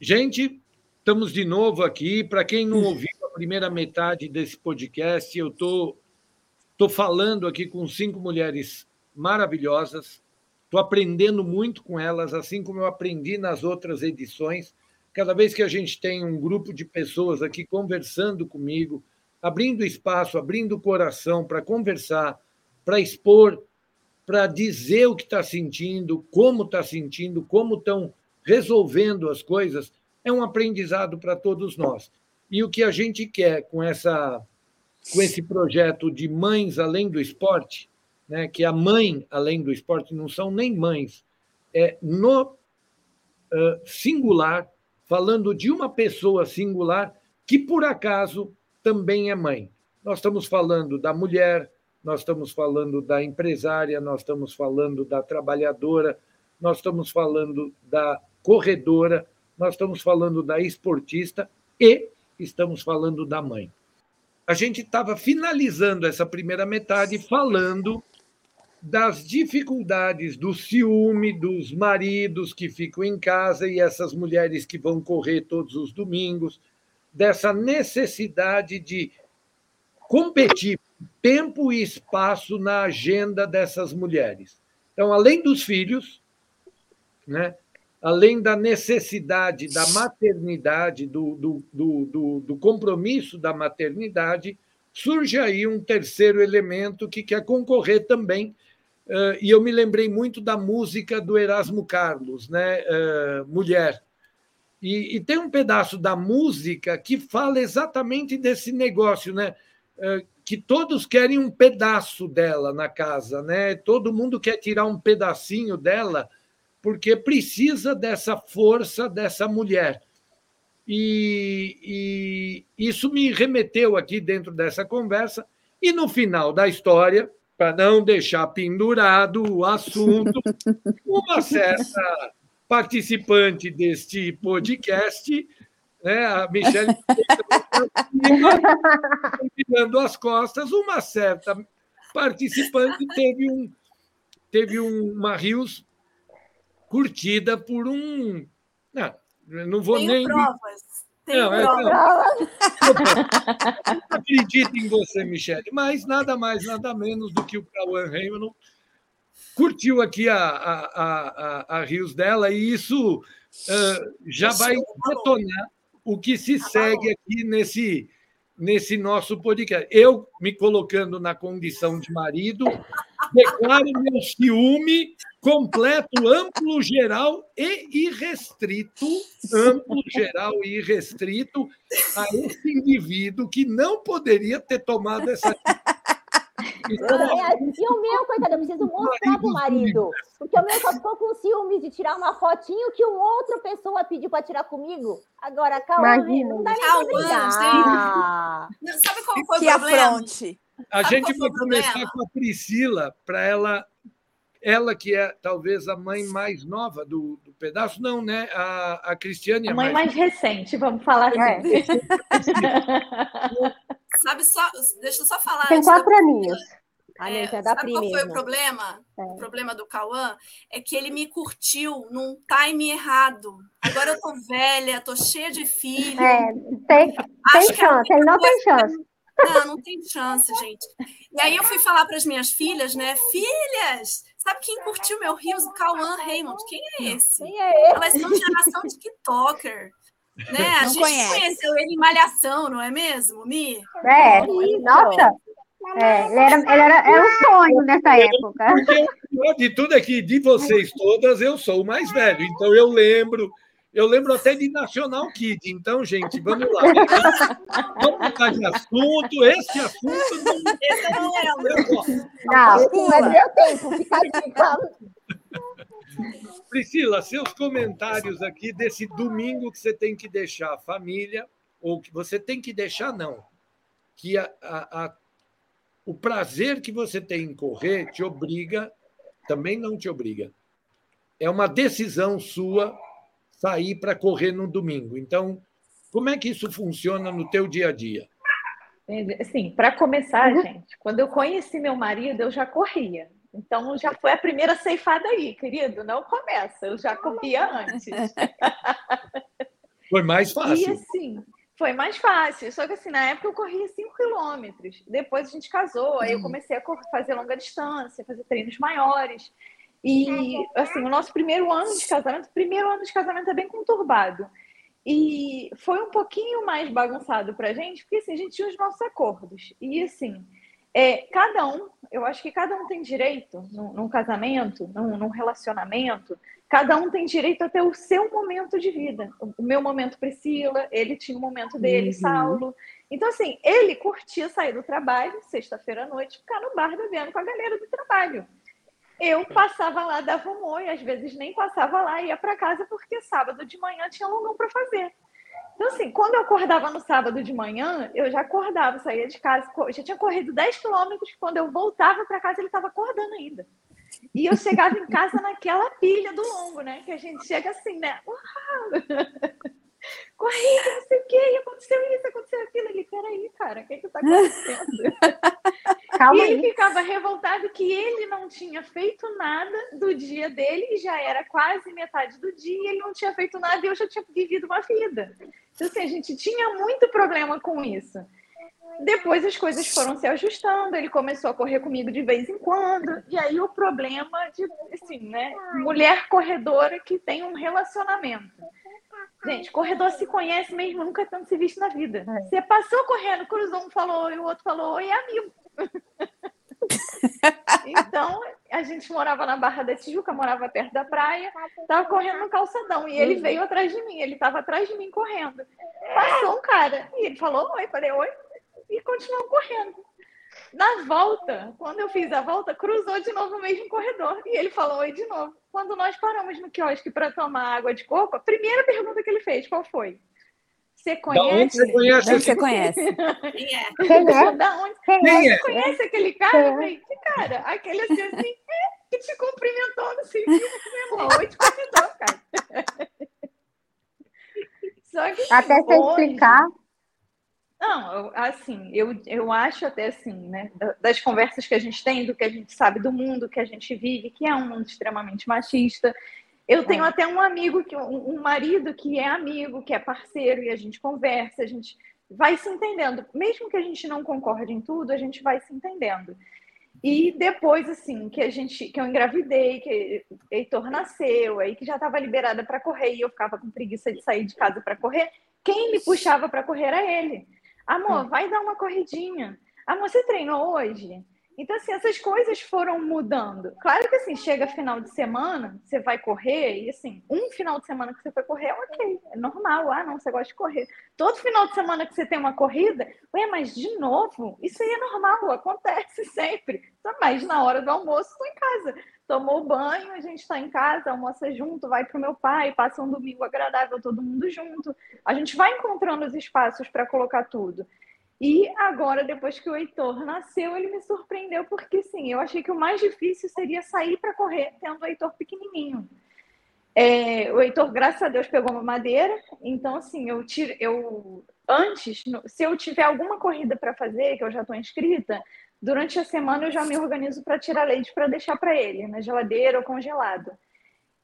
Gente, estamos de novo aqui. Para quem não ouviu a primeira metade desse podcast, eu tô, tô falando aqui com cinco mulheres maravilhosas. Estou aprendendo muito com elas, assim como eu aprendi nas outras edições. Cada vez que a gente tem um grupo de pessoas aqui conversando comigo, abrindo espaço, abrindo o coração para conversar, para expor, para dizer o que está sentindo, como está sentindo, como estão resolvendo as coisas, é um aprendizado para todos nós. E o que a gente quer com essa com esse projeto de mães além do esporte, né, que a mãe além do esporte não são nem mães, é no uh, singular, falando de uma pessoa singular que por acaso também é mãe. Nós estamos falando da mulher, nós estamos falando da empresária, nós estamos falando da trabalhadora, nós estamos falando da corredora, nós estamos falando da esportista e estamos falando da mãe. A gente estava finalizando essa primeira metade falando das dificuldades do ciúme dos maridos que ficam em casa e essas mulheres que vão correr todos os domingos, dessa necessidade de competir tempo e espaço na agenda dessas mulheres. Então, além dos filhos, né, além da necessidade da maternidade, do, do, do, do, compromisso da maternidade, surge aí um terceiro elemento que quer concorrer também. e eu me lembrei muito da música do Erasmo Carlos, né? Mulher. E, e tem um pedaço da música que fala exatamente desse negócio, né? que todos querem um pedaço dela na casa, né? Todo mundo quer tirar um pedacinho dela porque precisa dessa força dessa mulher. E, e isso me remeteu aqui dentro dessa conversa. E no final da história, para não deixar pendurado o assunto, uma certa participante deste podcast, né, a Michelle, virando as costas, uma certa participante teve um teve uma rios curtida por um. Não, não vou Tenho nem. provas. Tenho Não, é, provas. não acredito em você, Michele, mas nada mais, nada menos do que o Cauã Raymond curtiu aqui a, a, a, a Rios dela, e isso uh, já vai detonar o que se segue aqui nesse, nesse nosso podcast. Eu, me colocando na condição de marido, declaro meu ciúme completo, amplo, geral e irrestrito, amplo, geral e irrestrito a esse indivíduo que não poderia ter tomado essa e o meu, coitado, eu preciso mostrar pro marido. Porque o meu só ficou com ciúmes de tirar uma fotinho que uma outra pessoa pediu para tirar comigo. Agora, calma, não dá nem pra brigar. Não, sabe qual foi que o problema? afronte. A Sabe gente vai começar problema? com a Priscila, para ela, ela que é talvez a mãe mais nova do, do pedaço, não, né? A, a Cristiane é A mãe mais mais recente, vamos falar assim. Sabe só, deixa eu só falar. Tem antes da quatro aninhos. Ah, É, é da sabe qual foi o problema? É. O problema do Cauã é que ele me curtiu num time errado. Agora eu tô velha, tô cheia de filho. É, tem, tem Acho que a chance, ele não tem chance. Não, não tem chance, gente. E aí eu fui falar para as minhas filhas, né? Filhas, sabe quem curtiu meu Rios? O Cauã Raymond. Quem é esse? Quem é ele? Elas são geração TikToker. Né? A Não gente conhece. conheceu ele em Malhação, não é mesmo, Mi? É, Isso. nossa. É, ele era, ele era, era um sonho nessa época. Porque o pior de tudo é que de vocês todas eu sou o mais velho, então eu lembro, eu lembro até de National Kid. Então, gente, vamos lá. Vamos mudar de assunto. Esse assunto não Esse eu não lembro. Não, não é meu tempo, fica calma. Priscila, seus comentários aqui desse domingo que você tem que deixar a família, ou que você tem que deixar, não. Que a, a- a- o prazer que você tem em correr te obriga, também não te obriga. É uma decisão sua sair para correr no domingo. Então, como é que isso funciona no teu dia a dia? Assim, para começar, gente, quando eu conheci meu marido, eu já corria. Então já foi a primeira ceifada aí, querido. Não começa, eu já corria antes. Foi mais fácil. E assim, foi mais fácil. Só que assim, na época eu corria 5 quilômetros. Depois a gente casou, aí eu hum. comecei a fazer longa distância, fazer treinos maiores. E assim, o nosso primeiro ano de casamento, primeiro ano de casamento é bem conturbado. E foi um pouquinho mais bagunçado pra gente, porque assim, a gente tinha os nossos acordos. E assim, é, cada um, eu acho que cada um tem direito, num, num casamento, num, num, relacionamento, cada um tem direito a ter o seu momento de vida. O meu momento Priscila, ele tinha o momento dele, uhum. Saulo. Então, assim, ele curtia sair do trabalho, sexta-feira à noite, ficar no bar bebendo com a galera do trabalho. Eu passava lá, dava um oi, às vezes nem passava lá, ia para casa porque sábado de manhã tinha longão para fazer. Então, assim, quando eu acordava no sábado de manhã, eu já acordava, saía de casa, já tinha corrido 10 quilômetros, quando eu voltava para casa, ele estava acordando ainda. E eu chegava em casa naquela pilha do longo, né? Que a gente chega assim, né? Uau! Corrida, não sei o quê, aconteceu isso, aconteceu aquilo. Ele, peraí, cara, o que que tá acontecendo? Calma e ele aí. ficava revoltado que ele não tinha feito nada do dia dele, e já era quase metade do dia, ele não tinha feito nada e eu já tinha vivido uma vida. Então, assim, a gente tinha muito problema com isso. Depois as coisas foram se ajustando, ele começou a correr comigo de vez em quando, e aí o problema de, assim, né, mulher corredora que tem um relacionamento. Gente, corredor se conhece mesmo, nunca tendo se visto na vida. É. Você passou correndo, cruzou, um falou e o outro falou, oi, amigo. então, a gente morava na Barra da Tijuca, morava perto da praia, tava correndo no calçadão, e ele uhum. veio atrás de mim, ele tava atrás de mim correndo. Passou um cara, e ele falou oi, falei oi, e continuou correndo. Na volta, quando eu fiz a volta, cruzou de novo o mesmo corredor, e ele falou oi de novo. Quando nós paramos no quiosque para tomar água de coco, a primeira pergunta que ele fez, qual foi? Você conhece? Da onde você conhece? Onde você conhece? Quem é? Quem é? Da onde? Quem é? Você conhece aquele cara? Eu falei, que cara? Aquele assim, assim é, que te cumprimentou no civil. Oi, te cumprimentou, cara. Só que, Até você explicar. Não, assim, eu, eu acho até assim, né, das conversas que a gente tem, do que a gente sabe do mundo que a gente vive, que é um mundo extremamente machista, eu tenho é. até um amigo, que um, um marido que é amigo, que é parceiro, e a gente conversa, a gente vai se entendendo. Mesmo que a gente não concorde em tudo, a gente vai se entendendo. E depois, assim, que a gente, que eu engravidei, que Heitor nasceu, aí que já estava liberada para correr e eu ficava com preguiça de sair de casa para correr, quem me puxava para correr era ele. Amor, vai dar uma corridinha. Amor, você treinou hoje? Então, assim, essas coisas foram mudando. Claro que, assim, chega final de semana, você vai correr, e, assim, um final de semana que você foi correr, ok, é normal. Ah, não, você gosta de correr. Todo final de semana que você tem uma corrida, ué, mas de novo? Isso aí é normal, acontece sempre. Então, mas na hora do almoço, estou em casa. Tomou banho, a gente está em casa, almoça junto, vai para o meu pai, passa um domingo agradável, todo mundo junto. A gente vai encontrando os espaços para colocar tudo. E agora, depois que o Heitor nasceu, ele me surpreendeu, porque sim, eu achei que o mais difícil seria sair para correr tendo o Heitor pequenininho. É, o Heitor, graças a Deus, pegou uma madeira, então assim, eu tiro, eu antes, se eu tiver alguma corrida para fazer, que eu já estou inscrita, durante a semana eu já me organizo para tirar leite para deixar para ele, na geladeira ou congelado.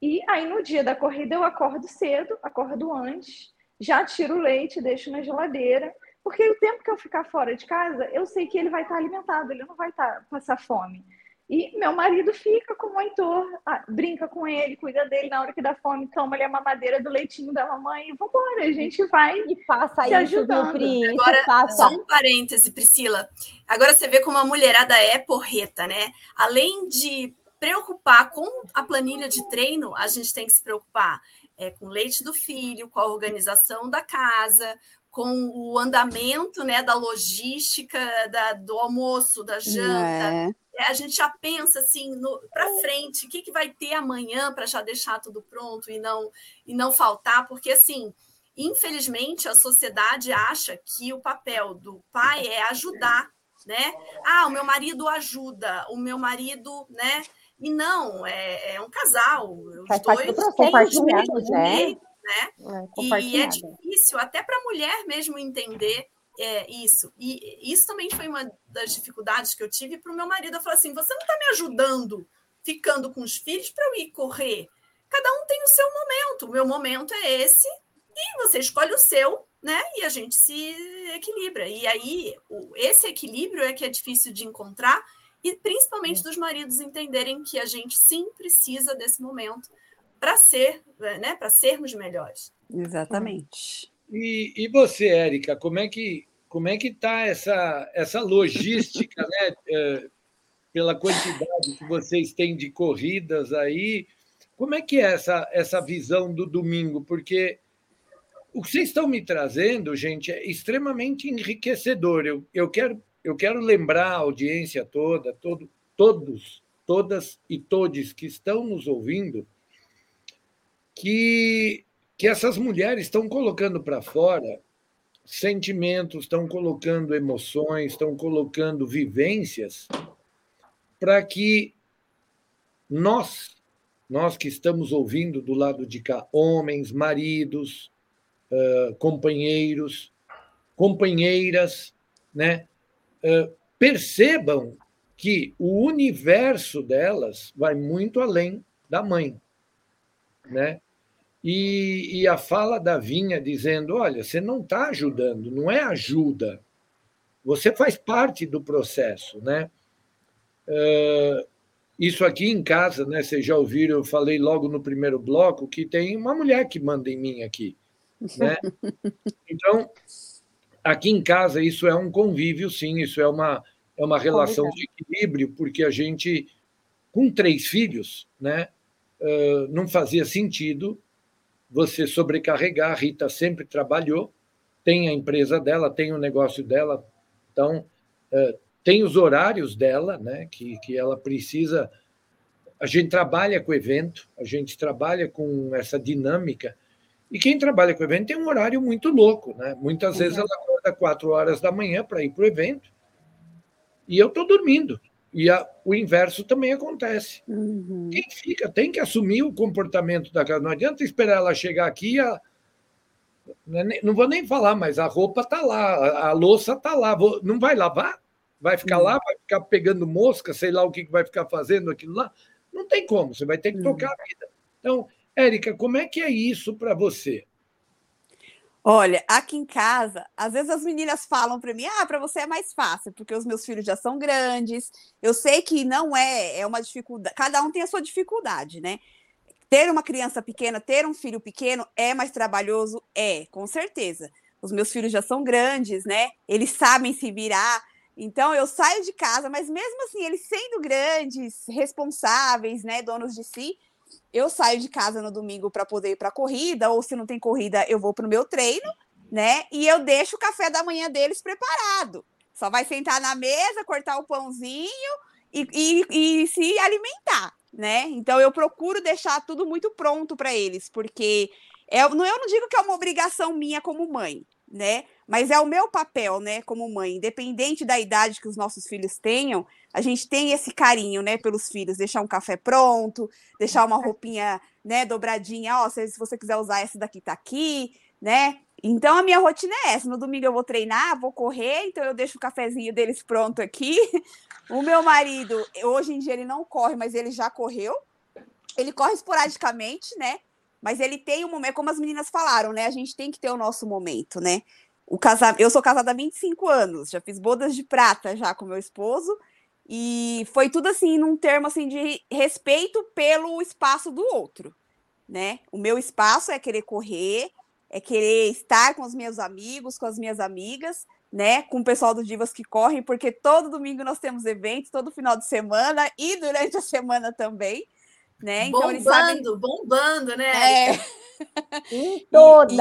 E aí no dia da corrida eu acordo cedo, acordo antes, já tiro o leite, deixo na geladeira porque o tempo que eu ficar fora de casa, eu sei que ele vai estar alimentado, ele não vai estar passar fome. E meu marido fica com o Heitor, ah, brinca com ele, cuida dele na hora que dá fome, toma ali a mamadeira do leitinho da mamãe e vambora, a gente vai e passa se isso, ajudando. Pri, Agora, passa. só um parêntese, Priscila. Agora você vê como a mulherada é porreta, né? Além de preocupar com a planilha de treino, a gente tem que se preocupar é, com o leite do filho, com a organização da casa, com o andamento né, da logística, da, do almoço, da janta. É. A gente já pensa assim para frente, o que, que vai ter amanhã para já deixar tudo pronto e não e não faltar, porque assim, infelizmente a sociedade acha que o papel do pai é ajudar, né? Ah, o meu marido ajuda, o meu marido, né? E não, é, é um casal, os Faz dois compartilhados, né? Né? É, e é difícil até para a mulher mesmo entender é, isso. E isso também foi uma das dificuldades que eu tive para o meu marido. Eu falei assim: você não está me ajudando ficando com os filhos para eu ir correr. Cada um tem o seu momento. O meu momento é esse, e você escolhe o seu, né? E a gente se equilibra. E aí, esse equilíbrio é que é difícil de encontrar, e principalmente dos maridos entenderem que a gente sim precisa desse momento para ser, né? Para sermos melhores. Exatamente. E, e você, Érica, como é que como é que está essa, essa logística, né? É, pela quantidade que vocês têm de corridas aí, como é que é essa, essa visão do domingo? Porque o que vocês estão me trazendo, gente, é extremamente enriquecedor. Eu, eu, quero, eu quero lembrar a audiência toda, todo, todos, todas e todes que estão nos ouvindo, que, que essas mulheres estão colocando para fora sentimentos, estão colocando emoções, estão colocando vivências para que nós nós que estamos ouvindo do lado de cá, homens, maridos, companheiros, companheiras, né, percebam que o universo delas vai muito além da mãe, né? E, e a fala da Vinha dizendo: olha, você não está ajudando, não é ajuda, você faz parte do processo, né? Uh, isso aqui em casa, né? Vocês já ouviram, eu falei logo no primeiro bloco que tem uma mulher que manda em mim aqui. Né? Então, aqui em casa, isso é um convívio, sim, isso é uma, é uma relação de equilíbrio, porque a gente, com três filhos, né, não fazia sentido você sobrecarregar. A Rita sempre trabalhou, tem a empresa dela, tem o negócio dela, então tem os horários dela, né, que, que ela precisa. A gente trabalha com evento, a gente trabalha com essa dinâmica, e quem trabalha com evento tem um horário muito louco, né? Muitas vezes ela acorda quatro horas da manhã para ir para o evento, e eu estou dormindo. E a, o inverso também acontece. Uhum. Quem fica tem que assumir o comportamento da casa. Não adianta esperar ela chegar aqui a, é não vou nem falar, mas a roupa está lá, a, louça está lá. Vou, não vai lavar? Vai ficar lá, vai ficar pegando mosca, sei lá o que vai ficar fazendo aquilo lá. Não tem como, você vai ter que tocar a vida. Então, Érica, como é que é isso para você? Olha, aqui em casa, às vezes as meninas falam para mim: ah, para você é mais fácil, porque os meus filhos já são grandes. Eu sei que não é, é uma dificuldade, cada um tem a sua dificuldade, né? Ter uma criança pequena, ter um filho pequeno é mais trabalhoso? É, com certeza. Os meus filhos já são grandes, né? Eles sabem se virar. Então eu saio de casa, mas mesmo assim, eles sendo grandes, responsáveis, né, donos de si, eu saio de casa no domingo para poder ir para corrida, ou se não tem corrida, eu vou para o meu treino, né? E eu deixo o café da manhã deles preparado. Só vai sentar na mesa, cortar o pãozinho e, e, e se alimentar, né? Então eu procuro deixar tudo muito pronto para eles, porque é, eu não digo que é uma obrigação minha como mãe, né? Mas é o meu papel, né, como mãe, independente da idade que os nossos filhos tenham, a gente tem esse carinho, né, pelos filhos, deixar um café pronto, deixar uma roupinha, né, dobradinha, ó, se, se você quiser usar essa daqui tá aqui, né? Então a minha rotina é essa. No domingo eu vou treinar, vou correr, então eu deixo o cafezinho deles pronto aqui. O meu marido, hoje em dia ele não corre, mas ele já correu. Ele corre esporadicamente, né? Mas ele tem um momento, como as meninas falaram, né? A gente tem que ter o nosso momento, né? O casa... eu sou casada há 25 anos, já fiz bodas de prata já com meu esposo, e foi tudo assim, num termo assim de respeito pelo espaço do outro, né? O meu espaço é querer correr, é querer estar com os meus amigos, com as minhas amigas, né? Com o pessoal do Divas que correm, porque todo domingo nós temos eventos, todo final de semana e durante a semana também, né? Então, bombando, sabem... bombando, né? É. Em todas.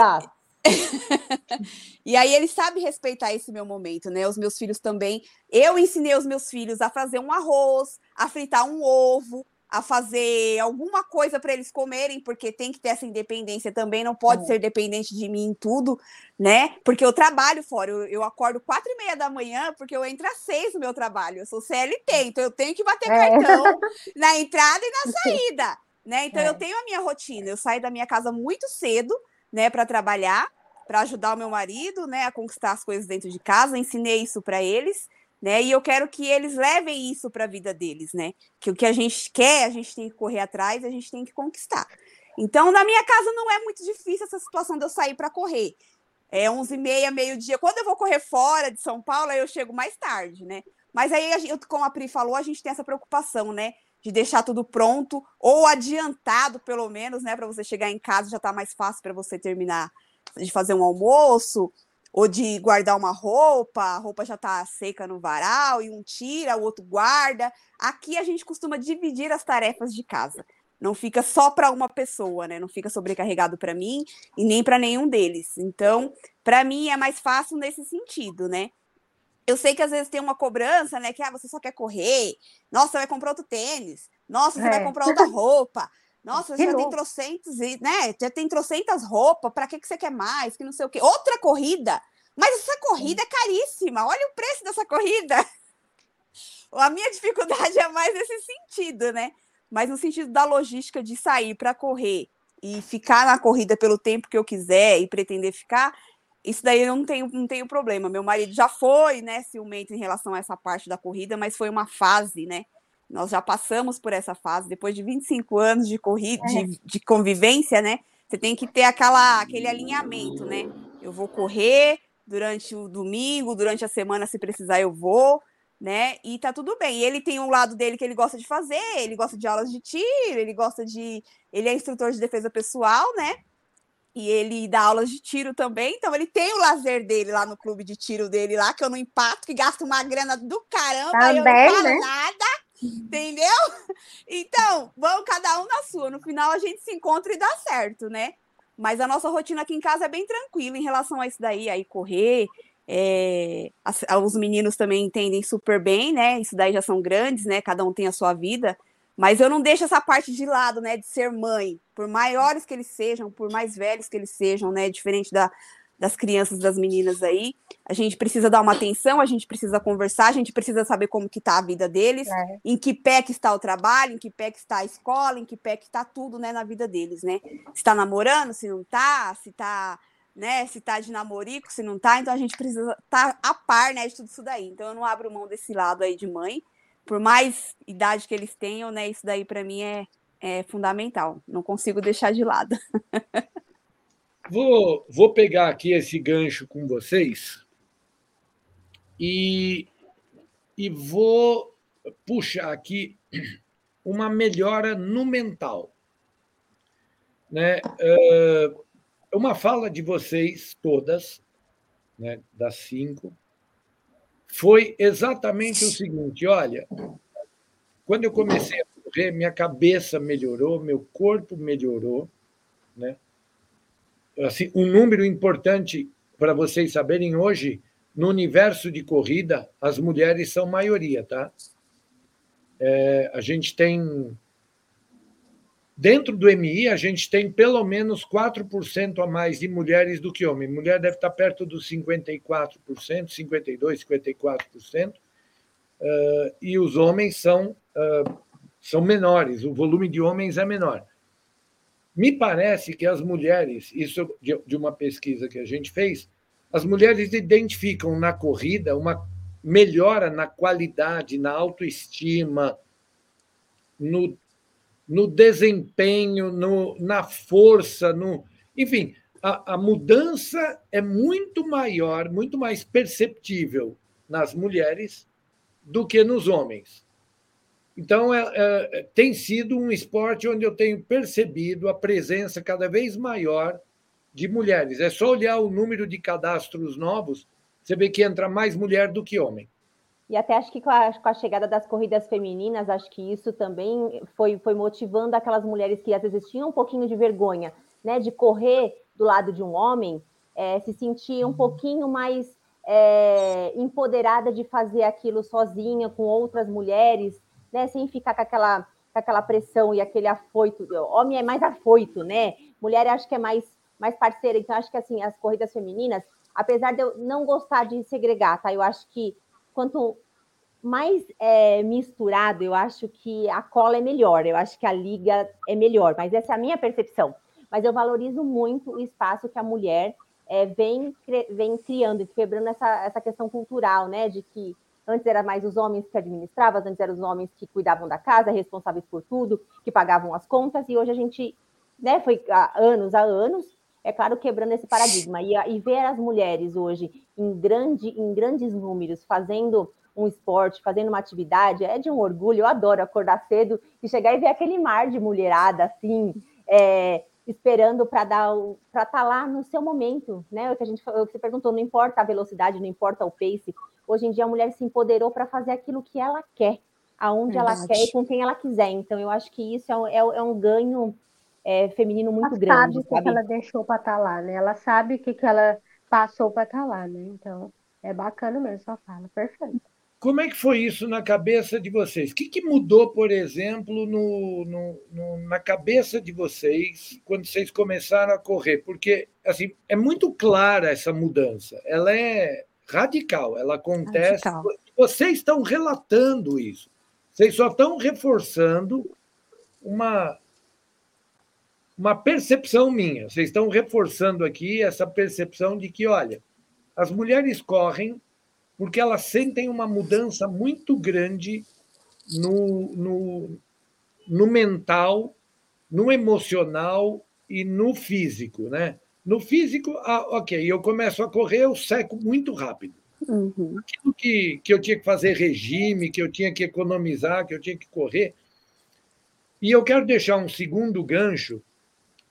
e aí ele sabe respeitar esse meu momento, né? Os meus filhos também. Eu ensinei os meus filhos a fazer um arroz, a fritar um ovo, a fazer alguma coisa para eles comerem, porque tem que ter essa independência também, não pode é. ser dependente de mim em tudo, né? Porque eu trabalho fora, eu, eu, acordo quatro e meia da manhã, porque eu entro às seis no meu trabalho, eu sou CLT, então eu tenho que bater é. cartão na entrada e na saída, né? Então é. eu tenho a minha rotina, eu saio da minha casa muito cedo, né, para trabalhar, para ajudar o meu marido, né, a conquistar as coisas dentro de casa. Ensinei isso para eles, né? E eu quero que eles levem isso para a vida deles, né? Que o que a gente quer, a gente tem que correr atrás, a gente tem que conquistar. Então, na minha casa não é muito difícil essa situação de eu sair para correr. É 11h30, meio-dia. Quando eu vou correr fora de São Paulo, eu chego mais tarde, né? Mas aí, como a Pri falou, a gente tem essa preocupação, né? De deixar tudo pronto, ou adiantado, pelo menos, né? Para você chegar em casa já tá mais fácil para você terminar de fazer um almoço, ou de guardar uma roupa, a roupa já tá seca no varal, e um tira, o outro guarda. Aqui a gente costuma dividir as tarefas de casa. Não fica só para uma pessoa, né? Não fica sobrecarregado para mim e nem para nenhum deles. Então, para mim é mais fácil nesse sentido, né? Eu sei que às vezes tem uma cobrança, né? Que ah, você só quer correr. Nossa, você vai comprar outro tênis. Nossa, você é. vai comprar outra roupa. Nossa, você já tem trocentos, né? Já tem trocentas roupas, para que, que você quer mais? Que não sei o quê. Outra corrida. Mas essa corrida é caríssima. Olha o preço dessa corrida. A minha dificuldade é mais nesse sentido, né? Mas no sentido da logística de sair para correr e ficar na corrida pelo tempo que eu quiser e pretender ficar, isso daí eu não tenho, não tenho problema. Meu marido já foi, né, ciumento em relação a essa parte da corrida, mas foi uma fase, né? Nós já passamos por essa fase, depois de 25 anos de corrida, é. de, de convivência, né? Você tem que ter aquela, aquele alinhamento, né? Eu vou correr durante o domingo, durante a semana, se precisar, eu vou, né? E tá tudo bem. Ele tem um lado dele que ele gosta de fazer, ele gosta de aulas de tiro, ele gosta de. Ele é instrutor de defesa pessoal, né? E ele dá aulas de tiro também, então ele tem o lazer dele lá no clube de tiro dele lá, que eu não empato, que gasta uma grana do caramba, também, eu não né? nada, entendeu? Então, vamos cada um na sua, no final a gente se encontra e dá certo, né? Mas a nossa rotina aqui em casa é bem tranquila em relação a isso daí, aí correr, é, os meninos também entendem super bem, né? Isso daí já são grandes, né? Cada um tem a sua vida, mas eu não deixo essa parte de lado, né, de ser mãe, por maiores que eles sejam, por mais velhos que eles sejam, né, diferente da, das crianças, das meninas aí. A gente precisa dar uma atenção, a gente precisa conversar, a gente precisa saber como que tá a vida deles, é. em que pé que está o trabalho, em que pé que está a escola, em que pé que está tudo, né, na vida deles, né? Se está namorando, se não tá, se tá, né, se tá de namorico, se não tá, então a gente precisa estar tá a par, né, de tudo isso daí. Então eu não abro mão desse lado aí de mãe por mais idade que eles tenham, né, isso daí para mim é, é fundamental. Não consigo deixar de lado. vou, vou pegar aqui esse gancho com vocês e, e vou puxar aqui uma melhora no mental. Né? Uma fala de vocês todas, né, das cinco, foi exatamente o seguinte: olha, quando eu comecei a correr, minha cabeça melhorou, meu corpo melhorou, né? Assim, um número importante para vocês saberem hoje, no universo de corrida, as mulheres são maioria, tá? É, a gente tem Dentro do MI, a gente tem pelo menos 4% a mais de mulheres do que homens. Mulher deve estar perto dos 54%, 52%, 54%, uh, e os homens são, uh, são menores, o volume de homens é menor. Me parece que as mulheres, isso de uma pesquisa que a gente fez, as mulheres identificam na corrida uma melhora na qualidade, na autoestima, no no desempenho, no, na força, no, enfim, a, a, mudança é muito maior, muito mais perceptível nas mulheres do que nos homens. Então, é, é, tem sido um esporte onde eu tenho percebido a presença cada vez maior de mulheres. É só olhar o número de cadastros novos, você vê que entra mais mulher do que homem. E até acho que com a, com a, chegada das corridas femininas, acho que isso também foi, foi motivando aquelas mulheres que às vezes tinham um pouquinho de vergonha, né, de correr do lado de um homem, é, se sentir um uhum. pouquinho mais é, empoderada de fazer aquilo sozinha com outras mulheres, né, sem ficar com aquela, com aquela pressão e aquele afoito. Homem é mais afoito, né? Mulher acho que é mais, mais parceira. Então, acho que assim, as corridas femininas, apesar de eu não gostar de segregar, tá? Eu acho que quanto mais é, misturado, eu acho que a cola é melhor, eu acho que a liga é melhor, mas essa é a minha percepção. Mas eu valorizo muito o espaço que a mulher é, vem, vem criando, quebrando essa, essa questão cultural, né? De que antes era mais os homens que administravam, antes eram os homens que cuidavam da casa, responsáveis por tudo, que pagavam as contas, e hoje a gente né, foi há anos, há anos, é claro, quebrando esse paradigma. E, e ver as mulheres hoje em, grande, em grandes números fazendo um esporte, fazendo uma atividade, é de um orgulho. Eu adoro acordar cedo e chegar e ver aquele mar de mulherada assim, é, esperando para dar para estar tá lá no seu momento, né? O que a gente o que você perguntou, não importa a velocidade, não importa o pace. Hoje em dia a mulher se empoderou para fazer aquilo que ela quer, aonde Verdade. ela quer e com quem ela quiser. Então eu acho que isso é é, é um ganho é, feminino muito ela grande. Sabe o que ela deixou para estar tá lá, né? Ela sabe o que, que ela passou para estar tá lá, né? Então é bacana mesmo, só fala, perfeito. Como é que foi isso na cabeça de vocês? O que, que mudou, por exemplo, no, no, no, na cabeça de vocês quando vocês começaram a correr? Porque assim é muito clara essa mudança. Ela é radical. Ela acontece. Radical. Vocês estão relatando isso. Vocês só estão reforçando uma uma percepção minha. Vocês estão reforçando aqui essa percepção de que, olha, as mulheres correm porque elas sentem uma mudança muito grande no, no, no mental, no emocional e no físico, né? No físico, ah, ok, eu começo a correr, eu seco muito rápido. Uhum. Aquilo que, que eu tinha que fazer regime, que eu tinha que economizar, que eu tinha que correr. E eu quero deixar um segundo gancho,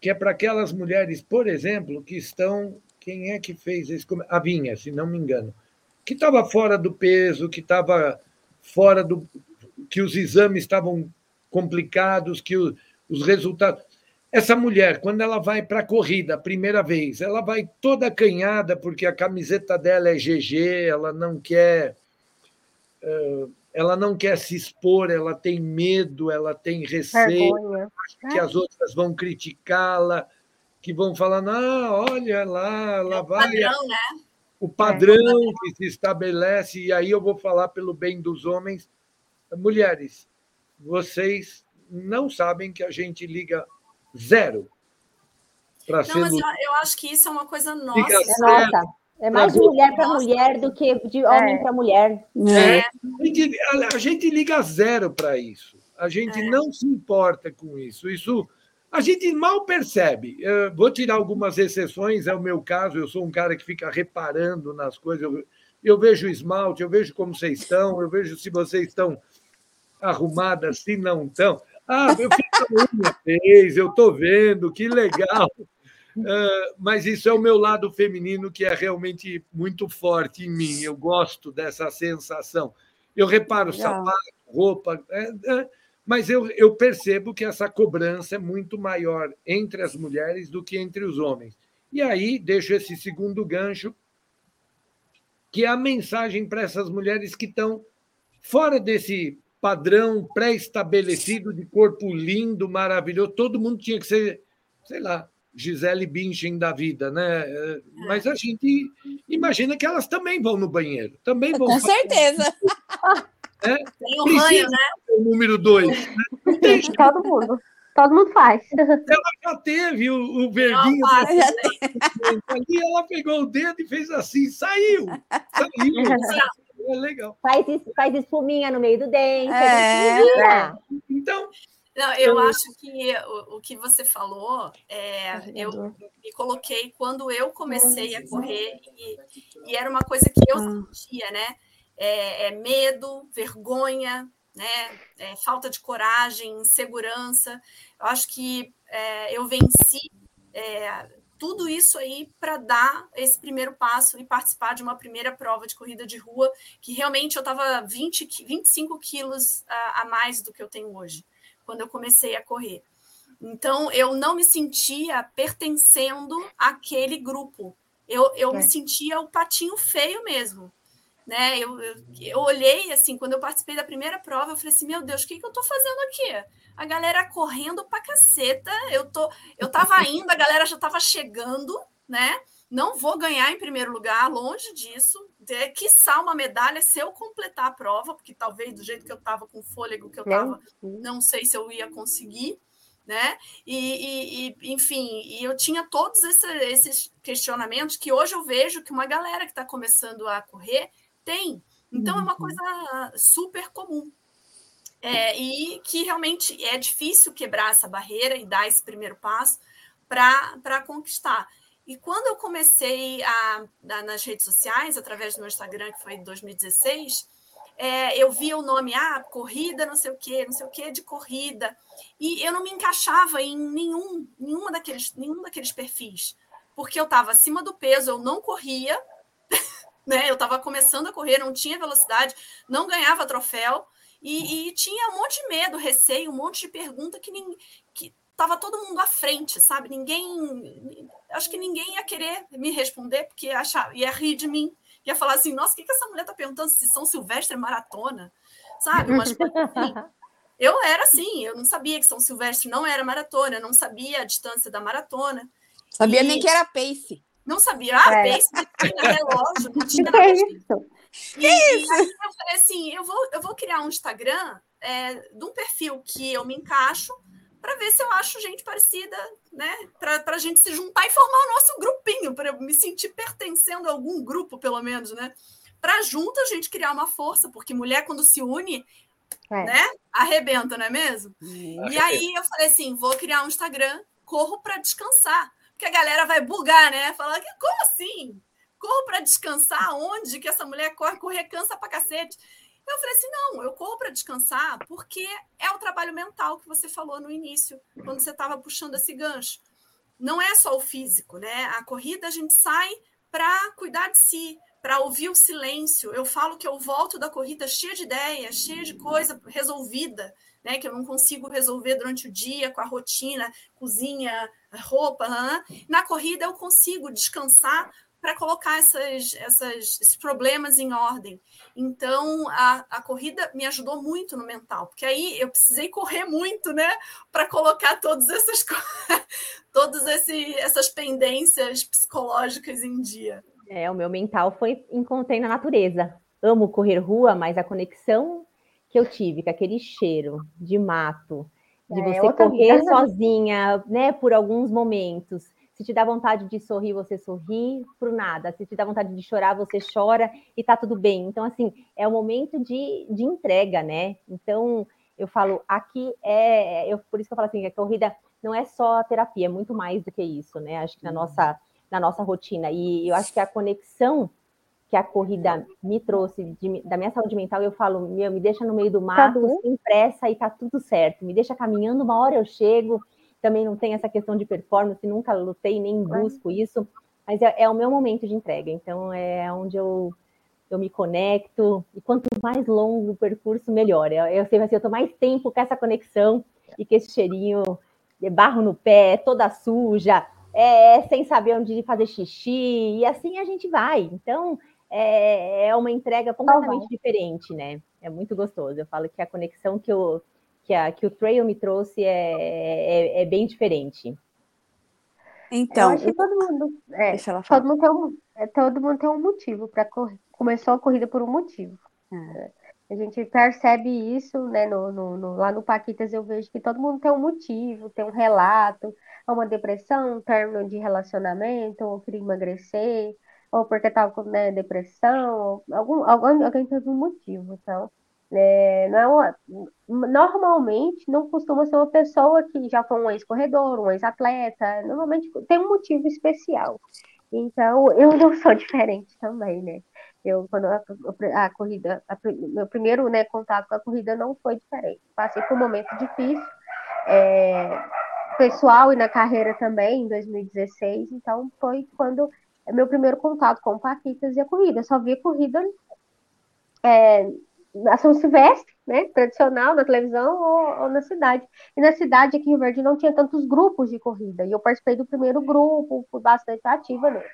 que é para aquelas mulheres, por exemplo, que estão. Quem é que fez isso? A Vinha, se não me engano que estava fora do peso, que estava fora do. que os exames estavam complicados, que o, os resultados. Essa mulher, quando ela vai para a corrida a primeira vez, ela vai toda acanhada, porque a camiseta dela é GG, ela não quer. Ela não quer se expor, ela tem medo, ela tem receio, que as outras vão criticá-la, que vão falar, não, olha lá, ela é vai. Padrão, né? o padrão é. que se estabelece, e aí eu vou falar pelo bem dos homens. Mulheres, vocês não sabem que a gente liga zero para ser. Não, mas eu, eu, acho que isso é uma coisa nossa. Liga é nossa. É mais de mulher para mulher do que de homem é. para mulher. É. A, gente, a, a, gente, liga zero para isso. A gente é. não se importa com isso. Isso a gente mal percebe. Eu vou tirar algumas exceções, é o meu caso, eu sou um cara que fica reparando nas coisas. Eu, eu vejo o esmalte, eu vejo como vocês estão, eu vejo se vocês estão arrumadas, se não estão. Ah, eu fiz uma vez, eu estou vendo, que legal. Uh, mas isso é o meu lado feminino que é realmente muito forte em mim. Eu gosto dessa sensação. Eu reparo sapato, roupa. É, é, mas eu, eu percebo que essa cobrança é muito maior entre as mulheres do que entre os homens. E aí deixo esse segundo gancho, que é a mensagem para essas mulheres que estão fora desse padrão pré-estabelecido de corpo lindo, maravilhoso. Todo mundo tinha que ser, sei lá, Gisele Bündchen da vida, né? É. Mas a gente imagina que elas também vão no banheiro, também vão. Com certeza. Né? Tem o ranho, né? O número dois. Né? Todo mundo. Todo mundo faz. Ela já teve o, o verdinho. Não, já Ali ela pegou o dedo e fez assim, saiu. Saiu. É legal. Faz, faz espuminha no meio do dente. É. Então. Não, eu acho que o, o que você falou, é, eu me coloquei quando eu comecei a correr e, e era uma coisa que eu ah. sentia, né? é, é medo, vergonha, né? É, falta de coragem, insegurança. Eu acho que é, eu venci é, tudo isso aí para dar esse primeiro passo e participar de uma primeira prova de corrida de rua, que realmente eu estava 20, 25 quilos a, a mais do que eu tenho hoje, quando eu comecei a correr. Então, eu não me sentia pertencendo àquele grupo. Eu, eu é. me sentia o patinho feio mesmo né? Eu, eu, eu, olhei assim, quando eu participei da primeira prova, eu falei assim, meu Deus, o que, que eu tô fazendo aqui? A galera correndo pra caceta, eu tô, eu tava indo, a galera já tava chegando, né? Não vou ganhar em primeiro lugar, longe disso. De, quiçá uma medalha se eu completar a prova, porque talvez do jeito que eu tava, com o fôlego que eu tava, não sei se eu ia conseguir né? E, e, e, enfim, e eu tinha todos esse, esses questionamentos que hoje eu vejo que uma galera que está começando a correr tem. Então, é uma uhum. coisa super comum. é, e que realmente é difícil quebrar essa barreira e dar esse primeiro passo para conquistar. E quando eu comecei a, a, nas redes sociais, através do meu Instagram, que foi em 2016, é, eu via o nome, ah, corrida, não sei o quê, não sei o quê de corrida, e eu não me encaixava em nenhum, nenhuma daqueles, nenhum daqueles perfis, porque eu estava acima do peso, eu não corria, né? Eu estava começando a correr, não tinha velocidade, não ganhava troféu, e, e, tinha um monte de medo, receio, um monte de pergunta que, nem, que tava todo mundo à frente, sabe? Ninguém. Acho que ninguém ia querer me responder, porque ia, achar, ia rir de mim. Ia falar assim, nossa, o que, que essa mulher tá perguntando se São Silvestre é maratona? Sabe? Mas assim. Eu era assim, eu não sabia que São Silvestre não era maratona, não sabia a distância da maratona. Sabia e... nem que era pace. Não sabia. Ah, é. pace tinha relógio, não tinha nada disso. E, e, aí eu falei assim, eu vou, eu vou criar um Instagram é, de um perfil que eu me encaixo para ver se eu acho gente parecida, né? Para a gente se juntar e formar o nosso grupinho, para eu me sentir pertencendo a algum grupo, pelo menos, né? Para junto a gente criar uma força, porque mulher, quando se une, é. né? Arrebenta, não é mesmo? Hum. E aí eu falei assim: vou criar um Instagram, corro para descansar. Porque a galera vai bugar, né? Falar, como assim? corro para descansar onde que essa mulher corre, correr cansa para cacete. Eu falei assim: não, eu corro para descansar porque é o trabalho mental que você falou no início, quando você estava puxando esse gancho. Não é só o físico, né? A corrida a gente sai para cuidar de si, para ouvir o silêncio. Eu falo que eu volto da corrida cheia de ideias, cheia de coisa resolvida, né? Que eu não consigo resolver durante o dia com a rotina, cozinha, roupa. Na corrida eu consigo descansar para colocar essas, essas, esses problemas em ordem. Então, a, a corrida me ajudou muito no mental, porque aí eu precisei correr muito, né, para colocar todas essas todas esse, essas pendências psicológicas em dia. É, o meu mental foi encontrei na natureza. Amo correr rua, mas a conexão que eu tive com aquele cheiro de mato, de é, você correr vida. sozinha, né, por alguns momentos, se te dá vontade de sorrir, você sorri pro nada. Se te dá vontade de chorar, você chora e tá tudo bem. Então, assim, é o momento de, de entrega, né? Então, eu falo, aqui é. Eu, por isso que eu falo assim, a corrida não é só terapia, é muito mais do que isso, né? Acho que na nossa, na nossa rotina. E eu acho que a conexão que a corrida me trouxe de, da minha saúde mental, eu falo, meu, me deixa no meio do mato, tá sem pressa e tá tudo certo. Me deixa caminhando, uma hora eu chego também não tem essa questão de performance, nunca lutei nem busco isso, mas é, é, o meu momento de entrega, então é onde eu, eu me conecto, e quanto mais longo o percurso, melhor. Eu, eu sei assim, eu tô mais tempo com essa conexão e com esse cheirinho de barro no pé, toda suja, é, sem saber onde fazer xixi, e assim a gente vai. Então, é, é uma entrega completamente diferente, né? É muito gostoso. Eu falo que a conexão que eu que, a, que o trail me trouxe é, é, é bem diferente. Então, eu acho que todo mundo, é, deixa ela falar. Todo mundo tem um, é, todo mundo tem um motivo para correr. Começou a corrida por um motivo. É. A gente percebe isso, né? No, no, no, lá no Paquitas eu vejo que todo mundo tem um motivo, tem um relato, é uma depressão, um término de relacionamento, ou queria emagrecer, ou porque estava com né, depressão, algum, algum, alguém teve um motivo. Então, é, não é uma, normalmente não costuma ser uma pessoa que já foi um ex-corredor, um ex-atleta, normalmente tem um motivo especial. Então, eu não sou diferente também, né? Eu, quando a, a corrida, a, meu primeiro né, contato com a corrida não foi diferente. Passei por um momento difícil, é, pessoal e na carreira também, em 2016, então foi quando meu primeiro contato com Paquitas e a corrida. Eu só vi a corrida é, a São Silvestre, né, tradicional, na televisão ou, ou, na cidade. E na cidade aqui em Verde não tinha tantos grupos de corrida, e eu participei do primeiro grupo, fui bastante ativa nele.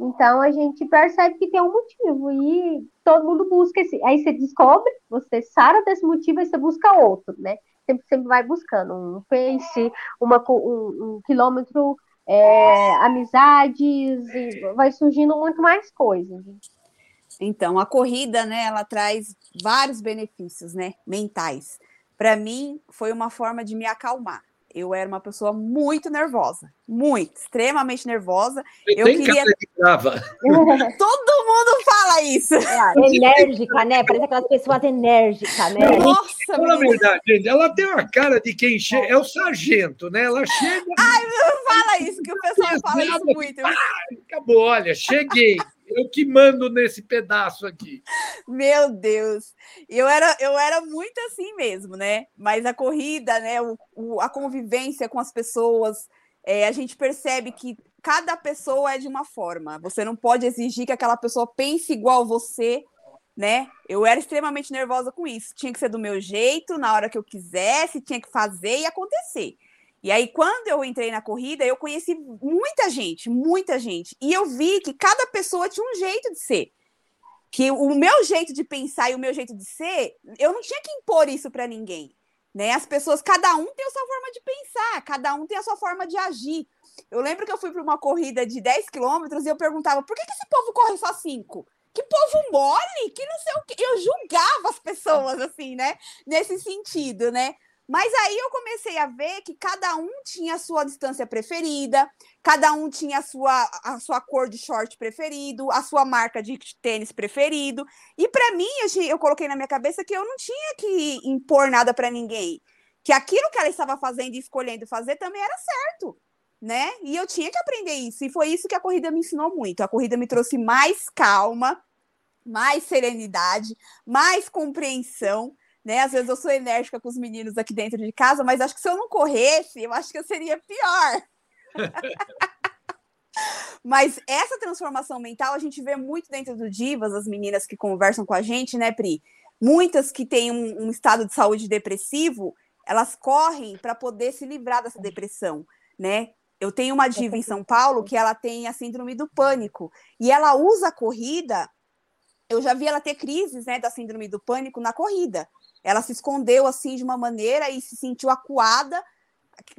Então a gente percebe que tem um motivo e todo mundo busca esse. Aí você descobre, você sara desse motivo e você busca outro, né? Sempre, sempre vai buscando um pace, uma, um, um quilômetro, é, amizades, vai surgindo muito mais coisas. Então, a corrida, né, ela traz vários benefícios, né, mentais. Para mim, foi uma forma de me acalmar. eu era uma pessoa muito nervosa, muito, extremamente nervosa. Eu, eu queria. Todo mundo fala isso. É, enérgica, né? Parece aquelas pessoas enérgicas, né? Nossa, Na verdade, gente, ela tem uma cara de quem chega. É o sargento, né? Ela chega. Ai, não fala isso, que o pessoal fala isso muito. Ah, acabou, olha, cheguei. Eu que mando nesse pedaço aqui. Meu Deus. Eu era, eu era muito assim mesmo, né? Mas a corrida, né? O, o a convivência com as pessoas, é, a gente percebe que cada pessoa é de uma forma. Você não pode exigir que aquela pessoa pense igual você, né? Eu era extremamente nervosa com isso. Tinha que ser do meu jeito, na hora que eu quisesse, tinha que fazer e acontecer. E aí, quando eu entrei na corrida, eu conheci muita gente, muita gente. E eu vi que cada pessoa tinha um jeito de ser. Que o meu jeito de pensar e o meu jeito de ser, eu não tinha que impor isso para ninguém. Né? As pessoas, cada um tem a sua forma de pensar, cada um tem a sua forma de agir. Eu lembro que eu fui para uma corrida de 10 quilômetros e eu perguntava por que, que esse povo corre só 5? Que povo mole, que não sei o que. Eu julgava as pessoas, assim, né? Nesse sentido, né? Mas aí eu comecei a ver que cada um tinha a sua distância preferida, cada um tinha a sua, a sua cor de short preferido, a sua marca de tênis preferido. E para mim, eu, eu coloquei na minha cabeça que eu não tinha que impor nada para ninguém. Que aquilo que ela estava fazendo e escolhendo fazer também era certo. Né? E eu tinha que aprender isso. E foi isso que a corrida me ensinou muito. A corrida me trouxe mais calma, mais serenidade, mais compreensão né? Às vezes eu sou enérgica com os meninos aqui dentro de casa, mas acho que se eu não corresse, eu acho que eu seria pior. mas essa transformação mental a gente vê muito dentro do Divas, as meninas que conversam com a gente, né, Pri? Muitas que têm um, um estado de saúde depressivo, elas correm para poder se livrar dessa depressão, né? Eu tenho uma diva em São Paulo que ela tem a síndrome do pânico e ela usa a corrida. Eu já vi ela ter crises, né, da síndrome do pânico na corrida. Ela se escondeu assim de uma maneira e se sentiu acuada,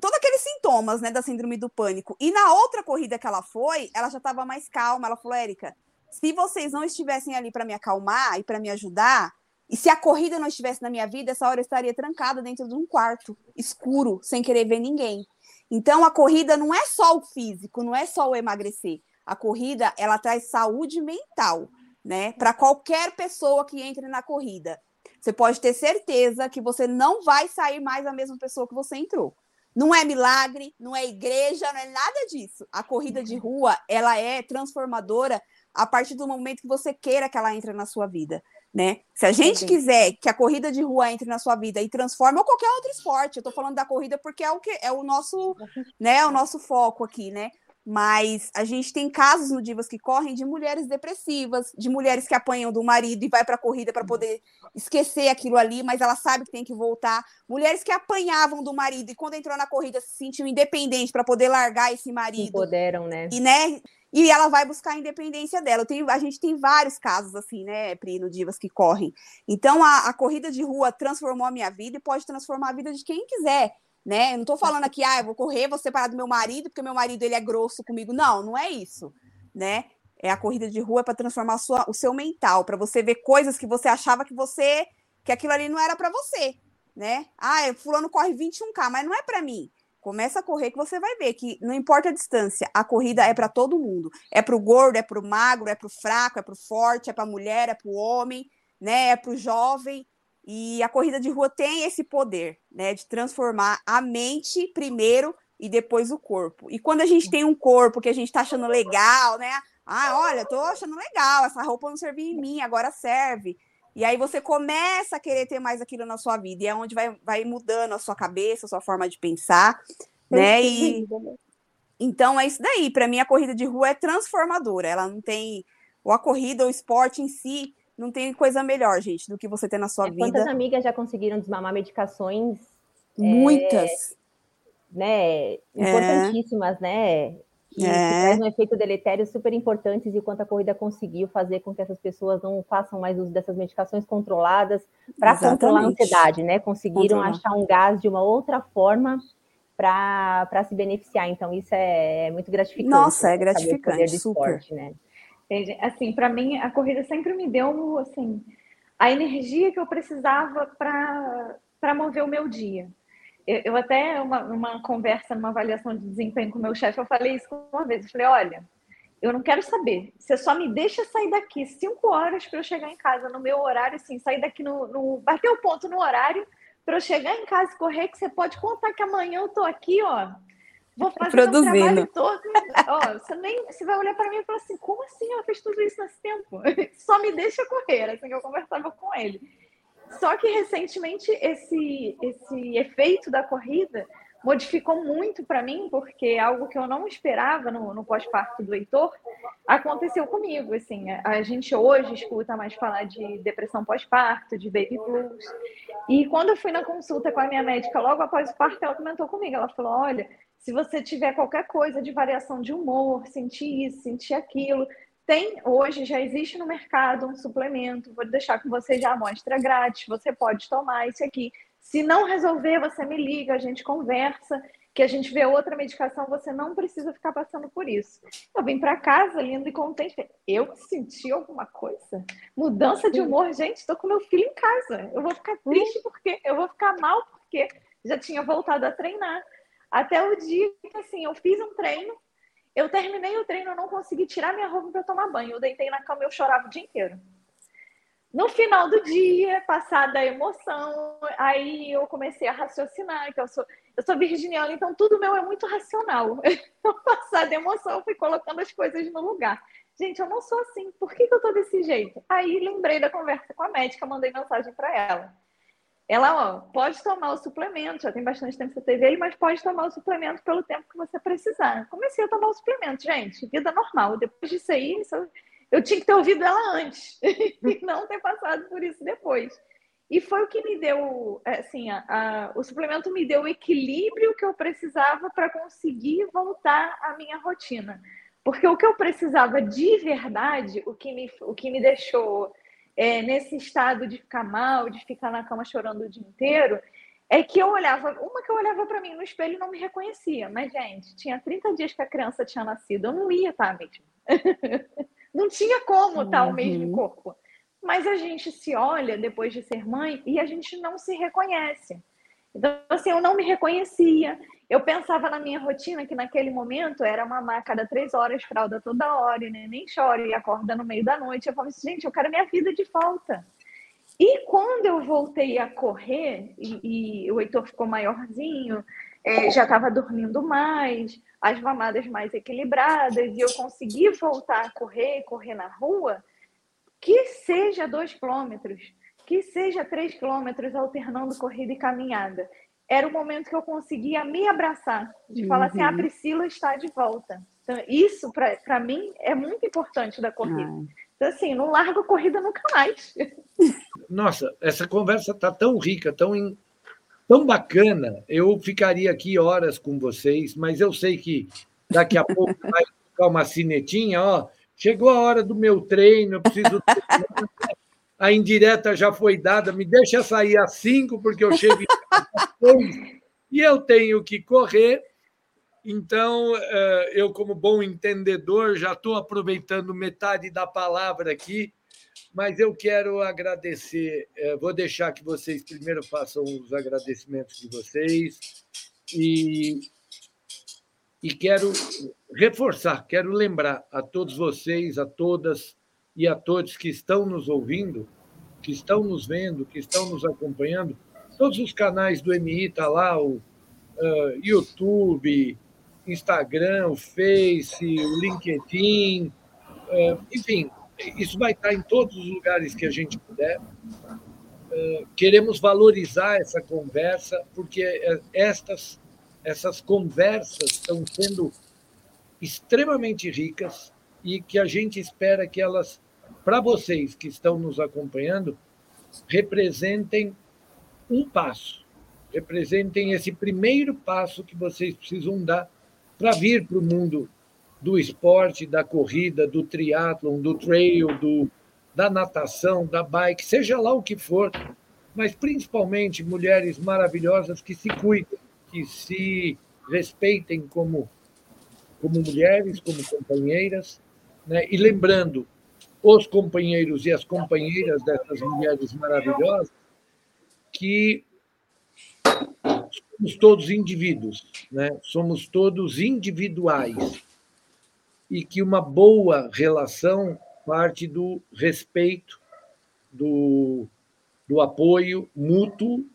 todos aqueles sintomas, né, da síndrome do pânico. E na outra corrida que ela foi, ela já estava mais calma. Ela falou: "Érica, se vocês não estivessem ali para me acalmar e para me ajudar, e se a corrida não estivesse na minha vida, essa hora eu estaria trancada dentro de um quarto escuro, sem querer ver ninguém. Então a corrida não é só o físico, não é só o emagrecer. A corrida, ela traz saúde mental, né? Para qualquer pessoa que entre na corrida. Você pode ter certeza que você não vai sair mais a mesma pessoa que você entrou. Não é milagre, não é igreja, não é nada disso. A corrida de rua, ela é transformadora a partir do momento que você queira que ela entre na sua vida, né? Se a gente quiser que a corrida de rua entre na sua vida e transforme ou qualquer outro esporte, eu tô falando da corrida porque é o que é o nosso, né, o nosso foco aqui, né? Mas a gente tem casos no Divas que correm de mulheres depressivas, de mulheres que apanham do marido e vai para a corrida para poder esquecer aquilo ali, mas ela sabe que tem que voltar. Mulheres que apanhavam do marido e quando entrou na corrida se sentiu independente para poder largar esse marido. Empoderam, né? E, né? E ela vai buscar a independência dela. Tenho, a gente tem vários casos assim, né, Pri, no Divas que correm. Então a, a corrida de rua transformou a minha vida e pode transformar a vida de quem quiser né? Eu não tô falando aqui, ah, eu vou correr, vou separar do meu marido, porque meu marido ele é grosso comigo. Não, não é isso, né? É a corrida de rua para transformar sua, o seu mental, para você ver coisas que você achava que você que aquilo ali não era para você, né? Ah, fulano corre 21k, mas não é para mim. Começa a correr que você vai ver que não importa a distância, a corrida é para todo mundo. É para o gordo, é para o magro, é para o fraco, é para o forte, é para a mulher, é para o homem, né? É para o jovem. E a corrida de rua tem esse poder, né, de transformar a mente primeiro e depois o corpo. E quando a gente tem um corpo que a gente está achando legal, né? Ah, olha, tô achando legal, essa roupa não servia em mim, agora serve. E aí você começa a querer ter mais aquilo na sua vida, e é onde vai, vai mudando a sua cabeça, a sua forma de pensar, né? E então é isso daí. Para mim, a corrida de rua é transformadora. Ela não tem. Ou a corrida, o esporte em si, não tem coisa melhor, gente, do que você ter na sua é, vida. Quantas amigas já conseguiram desmamar medicações? Muitas. É, né, importantíssimas, é. né? Que, é. que traz um efeito deletério super importantes e quanto a corrida conseguiu fazer com que essas pessoas não façam mais uso dessas medicações controladas para controlar a ansiedade, né? Conseguiram Controlar. achar um gás de uma outra forma para se beneficiar. Então, isso é, é muito gratificante. Nossa, é gratificante, super. Esporte, né? Assim, para mim, a corrida sempre me deu assim a energia que eu precisava para mover o meu dia. eu, eu até, uma, uma conversa, numa avaliação de desempenho com o meu chefe, eu falei isso uma vez. Eu falei, olha, eu não quero saber. Você só me deixa sair daqui cinco horas para eu chegar em casa no meu horário, assim, sair daqui no, no bater o ponto no horário para eu chegar em casa e correr, que você pode contar que amanhã eu tô aqui, ó, vou fazer Produzindo. o trabalho todo. Ó, você nem, você vai olhar para mim e falar assim, como assim ela fez tudo isso nesse tempo? Só me deixa correr, assim que eu conversava com ele. Só que recentemente esse, esse efeito da corrida modificou muito para mim, porque algo que eu não esperava no, no pós-parto do Heitor aconteceu comigo. Assim, a gente hoje escuta mais falar de depressão pós-parto, de baby blues. E quando eu fui na consulta com a minha médica logo após o parto, ela comentou comigo. Ela falou: Olha, se você tiver qualquer coisa de variação de humor, sentir isso, sentir aquilo, tem hoje, já existe no mercado um suplemento, vou deixar com você já a amostra grátis, você pode tomar esse aqui. Se não resolver, você me liga, a gente conversa, que a gente vê outra medicação, você não precisa ficar passando por isso. Eu vim para casa lindo e contente. Eu senti alguma coisa? Mudança de humor, gente, estou com meu filho em casa. Eu vou ficar triste porque eu vou ficar mal porque já tinha voltado a treinar. Até o dia que assim, eu fiz um treino, eu terminei o treino, eu não consegui tirar minha roupa para tomar banho. Eu deitei na cama e eu chorava o dia inteiro. No final do dia, passada a emoção, aí eu comecei a raciocinar, que eu sou, eu sou virginiana, então tudo meu é muito racional. Então, passada a emoção, eu fui colocando as coisas no lugar. Gente, eu não sou assim, por que, que eu tô desse jeito? Aí lembrei da conversa com a médica, mandei mensagem para ela. Ela, ó, pode tomar o suplemento, já tem bastante tempo que você teve ele, mas pode tomar o suplemento pelo tempo que você precisar. Comecei a tomar o suplemento, gente, vida normal. Depois disso aí, eu tinha que ter ouvido ela antes e não ter passado por isso depois. E foi o que me deu, é, assim, a, a, o suplemento me deu o equilíbrio que eu precisava para conseguir voltar à minha rotina. Porque o que eu precisava de verdade, o que me, o que me deixou é, nesse estado de ficar mal, de ficar na cama chorando o dia inteiro, é que eu olhava, uma que eu olhava para mim no espelho e não me reconhecia, mas gente, tinha 30 dias que a criança tinha nascido, eu não ia estar mesmo. não tinha como estar uhum. o mesmo corpo. Mas a gente se olha depois de ser mãe e a gente não se reconhece. Então, assim, eu não me reconhecia. Eu pensava na minha rotina, que naquele momento era mamar a cada três horas, fralda toda hora, né? nem chora e acorda no meio da noite. Eu falava assim, gente, eu quero minha vida de volta. E quando eu voltei a correr, e, e o Heitor ficou maiorzinho, é, já estava dormindo mais, as mamadas mais equilibradas, e eu consegui voltar a correr, correr na rua, que seja dois quilômetros, que seja três quilômetros alternando corrida e caminhada era o momento que eu conseguia me abraçar, de falar assim, ah, a uhum. Priscila está de volta. Então, isso, para mim, é muito importante da corrida. Ah. Então, assim, não largo a corrida nunca mais. Nossa, essa conversa está tão rica, tão, in... tão bacana. Eu ficaria aqui horas com vocês, mas eu sei que daqui a pouco vai ficar uma cinetinha, ó. Chegou a hora do meu treino, eu preciso. a indireta já foi dada, me deixa sair às cinco, porque eu chego e eu tenho que correr. Então, eh, eu, como bom entendedor, já estou aproveitando metade da palavra aqui, mas eu quero agradecer. Eh, vou deixar que vocês primeiro façam os agradecimentos de vocês e, e quero reforçar, quero lembrar a todos vocês, a todas e a todos que estão nos ouvindo, que estão nos vendo, que estão nos acompanhando, Todos os canais do MI tá lá, o uh, YouTube, Instagram, o Face, o LinkedIn, uh, enfim, isso vai estar em todos os lugares que a gente puder. Queremos valorizar essa conversa, porque estas, essas conversas estão sendo extremamente ricas e que a gente espera que elas, para vocês que estão nos acompanhando, representem um passo. Representem esse primeiro passo que vocês precisam dar para vir para o mundo do esporte, da corrida, do triatlon, do trail, do, da natação, da bike, seja lá o que for, mas principalmente mulheres maravilhosas que se cuidem, que se respeitem como, como mulheres, como companheiras, né? e lembrando os companheiros e as companheiras dessas mulheres maravilhosas que os somos todos indivíduos, né? somos todos individuais. E que uma boa relação parte do respeito, do, do apoio mútuo,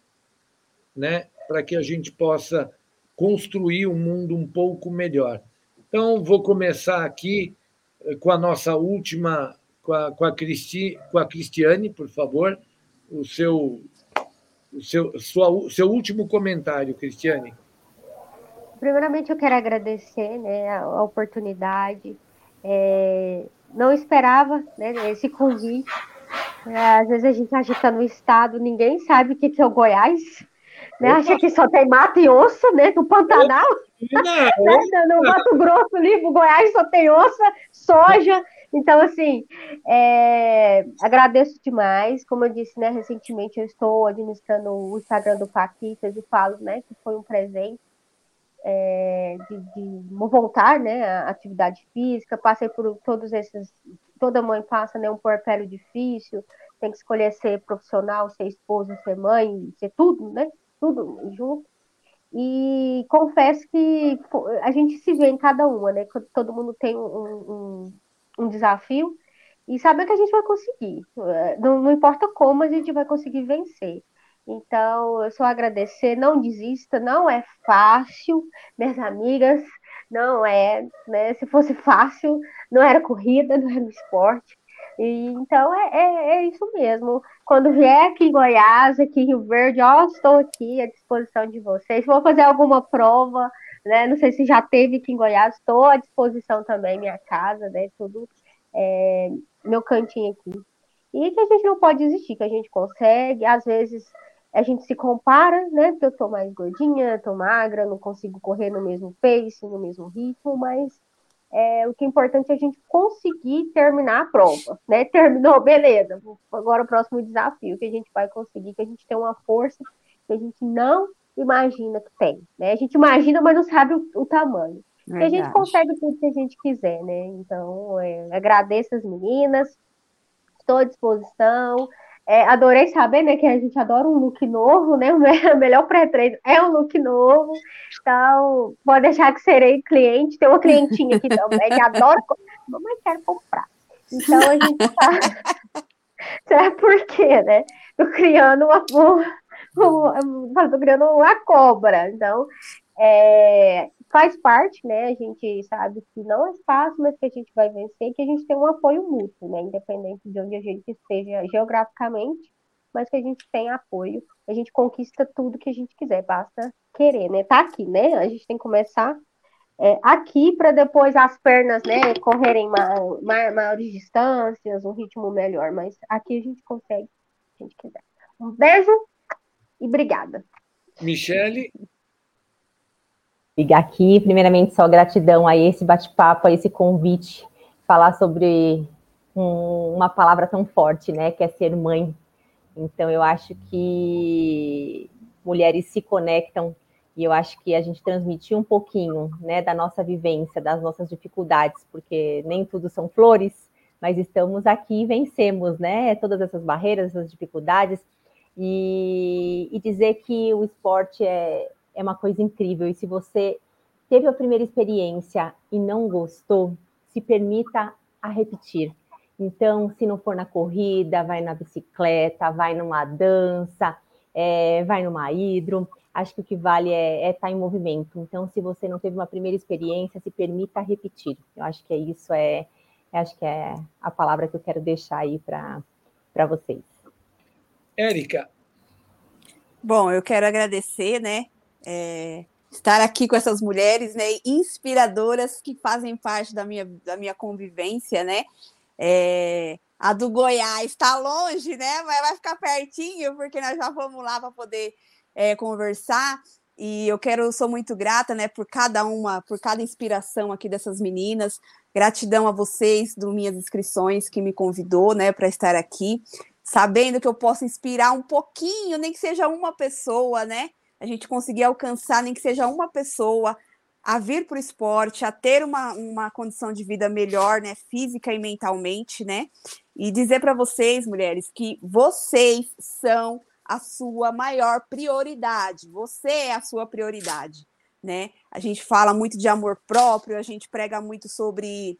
né? para que a gente possa construir um mundo um pouco melhor. Então, vou começar aqui eh, com a nossa última, com a, com a, Cristi, com a Cristiane, por favor, o seu seu, sua, seu último comentário, Cristiane. Primeiramente, eu quero agradecer né, a, oportunidade. É, não esperava né, esse convite. É, às vezes a gente acha que está no estado, ninguém sabe o que, que é o Goiás. Né? Acha que só tem mato e osso né, no Pantanal. Não, né? No Mato Grosso ali, o Goiás só tem osso, soja. Então, assim, é, agradeço demais. Como eu disse, né, recentemente eu estou administrando o Instagram do Paquitas e falo, né, que foi um presente é, de, de, voltar, né, à atividade física. Passei por todos esses, toda mãe passa, né, um porpério difícil. Tem que escolher ser profissional, ser esposa, ser mãe, ser tudo, né, tudo junto. E confesso que a gente se vê em cada uma, né? Todo mundo tem um, um um desafio e saber que a gente vai conseguir. É, não, não, importa como, a gente vai conseguir vencer. Então, eu só agradecer, não desista, não é fácil, minhas amigas, não é, né? Se fosse fácil, não era corrida, não era um esporte. E, então, é, é, é, isso mesmo. Quando vier aqui em Goiás, aqui em Rio Verde, ó, estou aqui à disposição de vocês. For fazer alguma prova, né? Não sei se já teve aqui em Goiás, estou à disposição também, minha casa, né? Tudo, é, meu cantinho aqui. E que a gente não pode desistir, que a gente consegue, às vezes a gente se compara, né? Porque eu tô mais gordinha, tô magra, não consigo correr no mesmo pace, no mesmo ritmo, mas é, o que é importante é a gente conseguir terminar a prova, né? Terminou, beleza. Agora o próximo desafio que a gente vai conseguir, que a gente tem uma força que a gente não imagina que tem, né? A gente imagina, mas não sabe o, o tamanho. Verdade. E a gente consegue tudo que a gente quiser, né? Então, é, agradeço as meninas, estou à disposição. É, adorei saber, né, que a gente adora um look novo, né? O melhor pré-treino é um look novo. Então, pode deixar que serei cliente. Tem uma clientinha aqui também que adora, mas quero comprar. Então, a gente tá. Sabe por quê, né? Tô criando uma, estou criando uma cobra. Então, é, faz parte, né? A gente sabe que não é fácil, mas que a gente vai vencer, que a gente tem um apoio mútuo, né? Independente de onde a gente esteja geograficamente, mas que a gente tem apoio, a gente conquista tudo que a gente quiser, basta querer, né? Tá aqui, né? A gente tem que começar é, aqui para depois as pernas, né, correrem ma ma maiores distâncias, um ritmo melhor, mas aqui a gente consegue, se a gente quiser. Um beijo e obrigada. Michele? Ligar aqui, primeiramente, só gratidão a esse bate-papo, a esse convite, falar sobre um, uma palavra tão forte, né, que é ser mãe. Então, eu acho que mulheres se conectam e eu acho que a gente transmitir um pouquinho, né, da nossa vivência, das nossas dificuldades, porque nem tudo são flores, mas estamos aqui e vencemos, né, todas essas barreiras, essas dificuldades, e, e dizer que o esporte é, é uma coisa incrível. E se você teve a primeira experiência e não gostou, se permita a repetir. Então, se não for na corrida, vai na bicicleta, vai numa dança, é, vai numa hidro. Acho que o que vale é, é, estar em movimento. Então, se você não teve uma primeira experiência, se permita repetir. Eu acho que é isso, é, acho que é a palavra que eu quero deixar aí para vocês. Érica. Bom, eu quero agradecer, né? É, estar aqui com essas mulheres, né? Inspiradoras que fazem parte da minha, da minha convivência, né? É, a do Goiás está longe, né? Mas vai ficar pertinho, porque nós já vamos lá para poder é, conversar. E eu quero, sou muito grata, né, por cada uma, por cada inspiração aqui dessas meninas. Gratidão a vocês do Minhas Inscrições que me convidou, né, para estar aqui sabendo que eu posso inspirar um pouquinho, nem que seja uma pessoa, né? A gente conseguir alcançar, nem que seja uma pessoa, a vir para o esporte, a ter uma, uma condição de vida melhor, né? Física e mentalmente, né? E dizer para vocês, mulheres, que vocês são a sua maior prioridade. Você é a sua prioridade, né? A gente fala muito de amor próprio, a gente prega muito sobre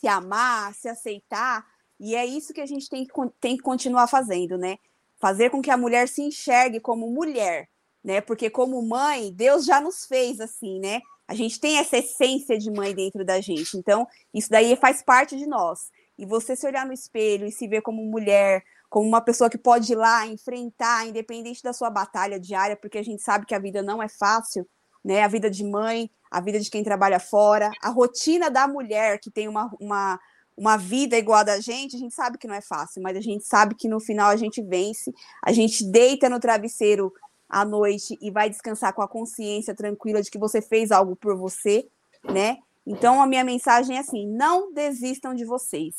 se amar, se aceitar, e é isso que a gente tem que, tem que continuar fazendo, né? Fazer com que a mulher se enxergue como mulher, né? Porque como mãe, Deus já nos fez assim, né? A gente tem essa essência de mãe dentro da gente. Então, isso daí faz parte de nós. E você se olhar no espelho e se ver como mulher, como uma pessoa que pode ir lá enfrentar, independente da sua batalha diária, porque a gente sabe que a vida não é fácil, né? A vida de mãe, a vida de quem trabalha fora, a rotina da mulher que tem uma, uma, uma vida igual da gente, a gente sabe que não é fácil, mas a gente sabe que no final a gente vence, a gente deita no travesseiro à noite e vai descansar com a consciência tranquila de que você fez algo por você, né? Então, a minha mensagem é assim: não desistam de vocês.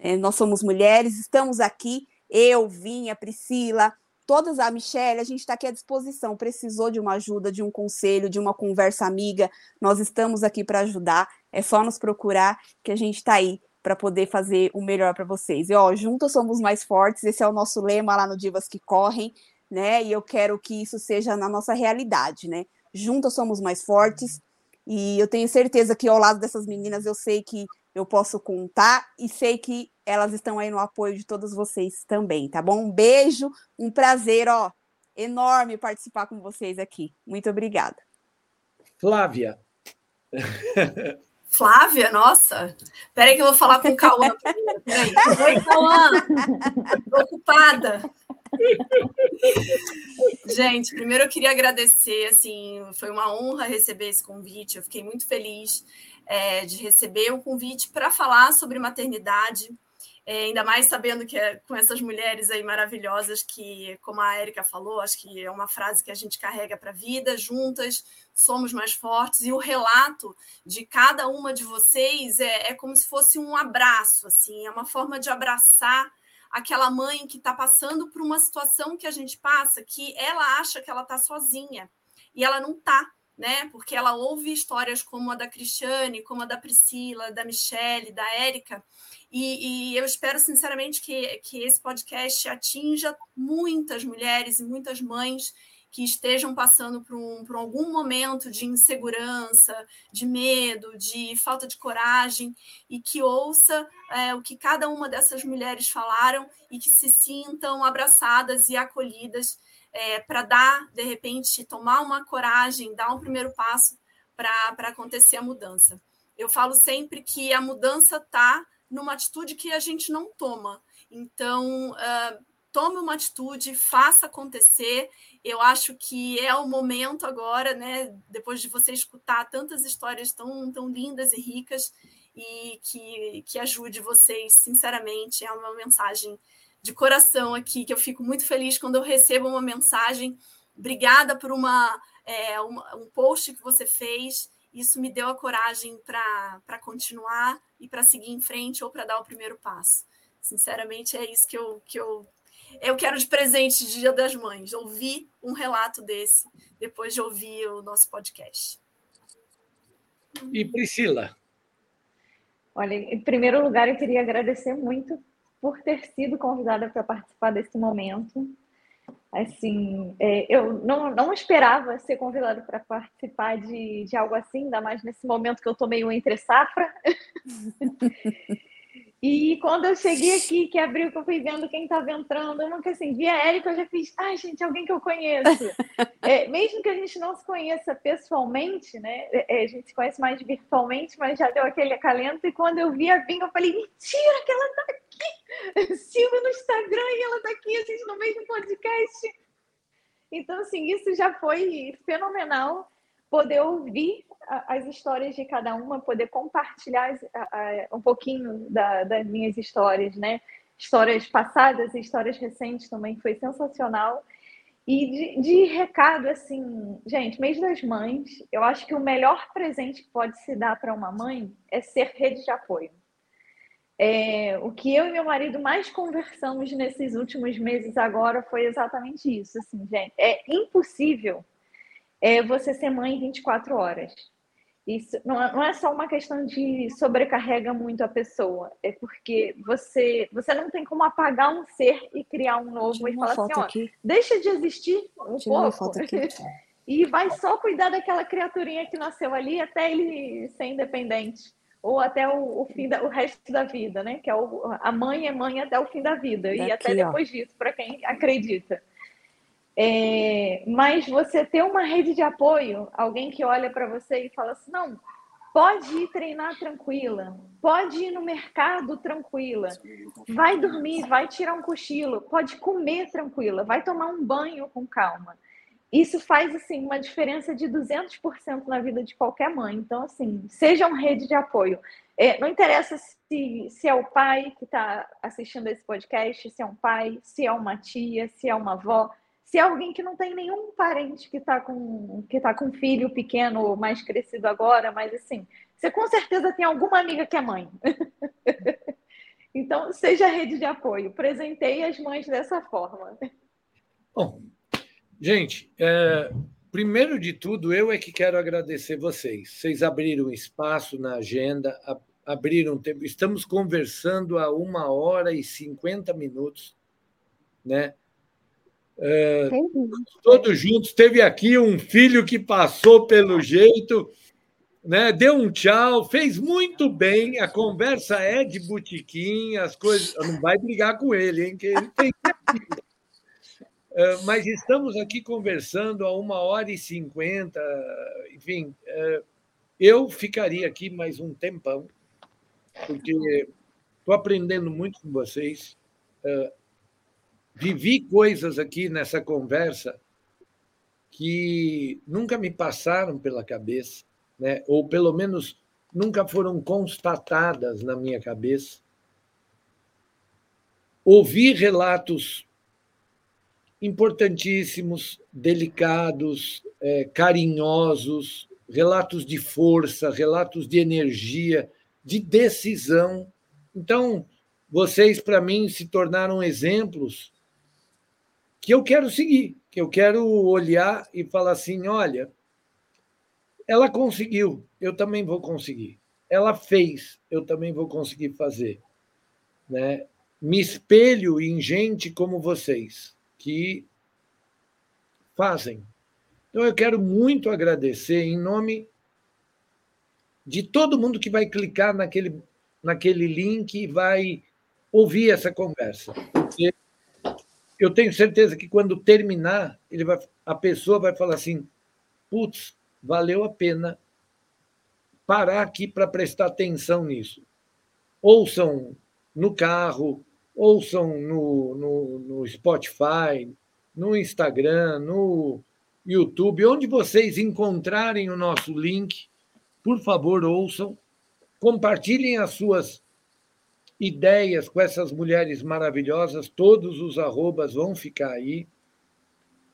É, nós somos mulheres, estamos aqui, eu, Vinha, Priscila, todas, a Michelle, a gente está aqui à disposição. Precisou de uma ajuda, de um conselho, de uma conversa amiga, nós estamos aqui para ajudar. É só nos procurar que a gente está aí para poder fazer o melhor para vocês. E ó, juntos somos mais fortes, esse é o nosso lema lá no Divas que Correm né? E eu quero que isso seja na nossa realidade, né? Juntas somos mais fortes. E eu tenho certeza que ao lado dessas meninas eu sei que eu posso contar e sei que elas estão aí no apoio de todos vocês também, tá bom? Um beijo, um prazer, ó, enorme participar com vocês aqui. Muito obrigada. Flávia. Flávia, nossa. Peraí que eu vou falar com o Cauã. Oi, Cauã. ocupada. Gente, primeiro eu queria agradecer, assim, foi uma honra receber esse convite. Eu fiquei muito feliz é, de receber o convite para falar sobre maternidade. É, ainda mais sabendo que é com essas mulheres aí maravilhosas que, como a Érica falou, acho que é uma frase que a gente carrega para a vida, juntas somos mais fortes, e o relato de cada uma de vocês é, é como se fosse um abraço, assim, é uma forma de abraçar aquela mãe que está passando por uma situação que a gente passa, que ela acha que ela está sozinha, e ela não está né? Porque ela ouve histórias como a da Cristiane, como a da Priscila, da Michelle, da Érica, e, e, eu espero sinceramente que, que esse podcast atinja muitas mulheres e muitas mães que estejam passando por, um, por algum momento de insegurança, de medo, de falta de coragem, e que ouça é, o que cada uma dessas mulheres falaram e que se sintam abraçadas e acolhidas é, para dar, de repente, tomar uma coragem, dar um primeiro passo para acontecer a mudança. Eu falo sempre que a mudança está numa atitude que a gente não toma. Então, uh, tome uma atitude, faça acontecer. Eu acho que é o momento agora, né? Depois de você escutar tantas histórias tão, tão lindas e ricas, e que, que ajude vocês, sinceramente. É uma mensagem de coração aqui, que eu fico muito feliz quando eu recebo uma mensagem. Obrigada por uma, é, uma um post que você fez isso me deu a coragem para continuar e para seguir em frente ou para dar o primeiro passo. Sinceramente, é isso que eu, que eu, eu quero de presente de Dia das Mães, ouvir um relato desse depois de ouvir o nosso podcast. E Priscila? Olha, em primeiro lugar, eu queria agradecer muito por ter sido convidada para participar desse momento. Assim, é, eu não, não esperava ser convidada para participar de, de algo assim, ainda mais nesse momento que eu tô meio entre safra. e quando eu cheguei aqui, que abriu, que eu fui vendo quem estava entrando, eu nunca assim, vi a Érica, eu já fiz, ai, gente, alguém que eu conheço. é, mesmo que a gente não se conheça pessoalmente, né? É, a gente se conhece mais virtualmente, mas já deu aquele acalento. E quando eu vi a Binga, eu falei, mentira que ela está aqui! Sigo no Instagram e ela está aqui, a gente no mesmo podcast. Então, assim, isso já foi fenomenal poder ouvir as histórias de cada uma, poder compartilhar um pouquinho da, das minhas histórias, né? Histórias passadas e histórias recentes também foi sensacional. E de, de, recado, assim, gente, mês das mães, eu acho que o melhor presente que pode se dar para uma mãe é ser rede de apoio. É, o que eu e meu marido mais conversamos nesses últimos meses agora foi exatamente isso. Assim, gente, é impossível é, você ser mãe 24 horas. Isso não é, não é só uma questão de sobrecarrega muito a pessoa, é porque você você não tem como apagar um ser e criar um novo e falar assim, ó, aqui. deixa de existir um Tira pouco e vai só cuidar daquela criaturinha que nasceu ali até ele ser independente ou até o, o fim da, o resto da vida, né? Que é o, a mãe é mãe até o fim da vida Daqui, e até depois ó. disso para quem acredita. É, mas você ter uma rede de apoio, alguém que olha para você e fala assim: não, pode ir treinar tranquila, pode ir no mercado tranquila, vai dormir, vai tirar um cochilo, pode comer tranquila, vai tomar um banho com calma. Isso faz assim uma diferença de 200% na vida de qualquer mãe. Então, assim, seja uma rede de apoio. É, não interessa se, se é o pai que está assistindo esse podcast, se é um pai, se é uma tia, se é uma avó se é alguém que não tem nenhum parente que está com que tá com filho pequeno mais crescido agora, mas assim, você com certeza tem alguma amiga que é mãe. então, seja rede de apoio, presenteie as mães dessa forma. Bom, gente, é, primeiro de tudo, eu é que quero agradecer vocês. Vocês abriram espaço na agenda, abriram tempo. Estamos conversando há uma hora e cinquenta minutos, né? É, todos juntos. Teve aqui um filho que passou pelo jeito, né? deu um tchau, fez muito bem. A conversa é de botiquim, as coisas. Não vai brigar com ele, hein? Que ele tem é, mas estamos aqui conversando há uma hora e cinquenta, enfim, é, eu ficaria aqui mais um tempão, porque estou aprendendo muito com vocês. Vivi coisas aqui nessa conversa que nunca me passaram pela cabeça, né? ou pelo menos nunca foram constatadas na minha cabeça. Ouvi relatos importantíssimos, delicados, é, carinhosos, relatos de força, relatos de energia, de decisão. Então, vocês, para mim, se tornaram exemplos que eu quero seguir, que eu quero olhar e falar assim: olha, ela conseguiu, eu também vou conseguir. Ela fez, eu também vou conseguir fazer. Né? Me espelho em gente como vocês, que fazem. Então, eu quero muito agradecer em nome de todo mundo que vai clicar naquele, naquele link e vai ouvir essa conversa. Eu tenho certeza que quando terminar, ele vai, a pessoa vai falar assim: putz, valeu a pena parar aqui para prestar atenção nisso. Ouçam no carro, ouçam no, no, no Spotify, no Instagram, no YouTube, onde vocês encontrarem o nosso link, por favor, ouçam, compartilhem as suas ideias com essas mulheres maravilhosas, todos os arrobas vão ficar aí.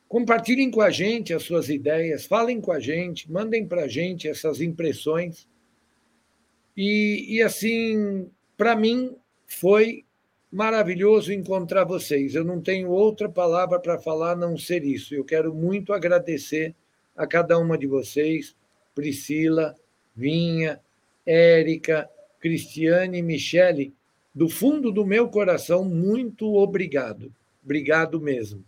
Compartilhem com a gente as suas ideias, falem com a gente, mandem para a gente essas impressões. E, e assim, para mim, foi maravilhoso encontrar vocês. Eu não tenho outra palavra para falar a não ser isso. Eu quero muito agradecer a cada uma de vocês, Priscila, Vinha, Érica, Cristiane e Michele, do fundo do meu coração, muito obrigado. Obrigado mesmo.